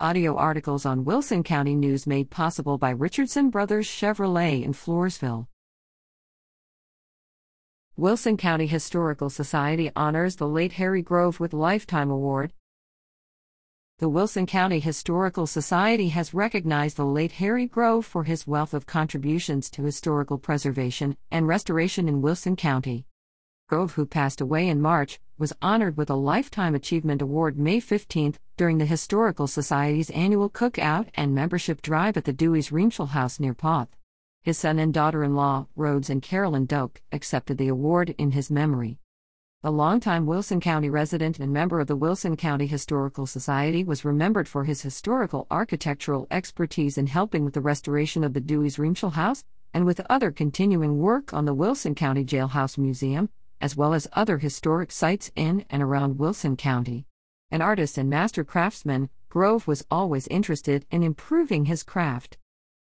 Audio articles on Wilson County News made possible by Richardson Brothers Chevrolet in Floresville. Wilson County Historical Society honors the late Harry Grove with Lifetime Award. The Wilson County Historical Society has recognized the late Harry Grove for his wealth of contributions to historical preservation and restoration in Wilson County. Grove, who passed away in March, was honored with a Lifetime Achievement Award May 15 during the Historical Society's annual cookout and membership drive at the Dewey's Reamshel House near Poth. His son and daughter in law, Rhodes and Carolyn Doak, accepted the award in his memory. The longtime Wilson County resident and member of the Wilson County Historical Society was remembered for his historical architectural expertise in helping with the restoration of the Dewey's Reamshel House and with other continuing work on the Wilson County Jailhouse Museum, as well as other historic sites in and around Wilson County. An artist and master craftsman, Grove was always interested in improving his craft.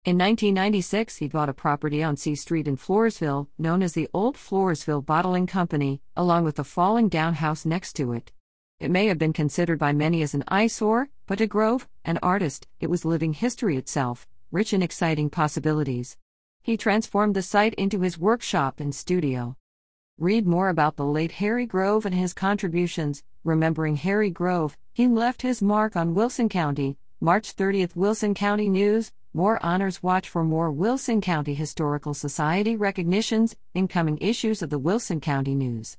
In 1996, he bought a property on C Street in Floresville, known as the Old Floresville Bottling Company, along with the falling down house next to it. It may have been considered by many as an eyesore, but to Grove, an artist, it was living history itself, rich in exciting possibilities. He transformed the site into his workshop and studio. Read more about the late Harry Grove and his contributions. Remembering Harry Grove, he left his mark on Wilson County. March 30th, Wilson County News. More honors watch for more Wilson County Historical Society recognitions, incoming issues of the Wilson County News.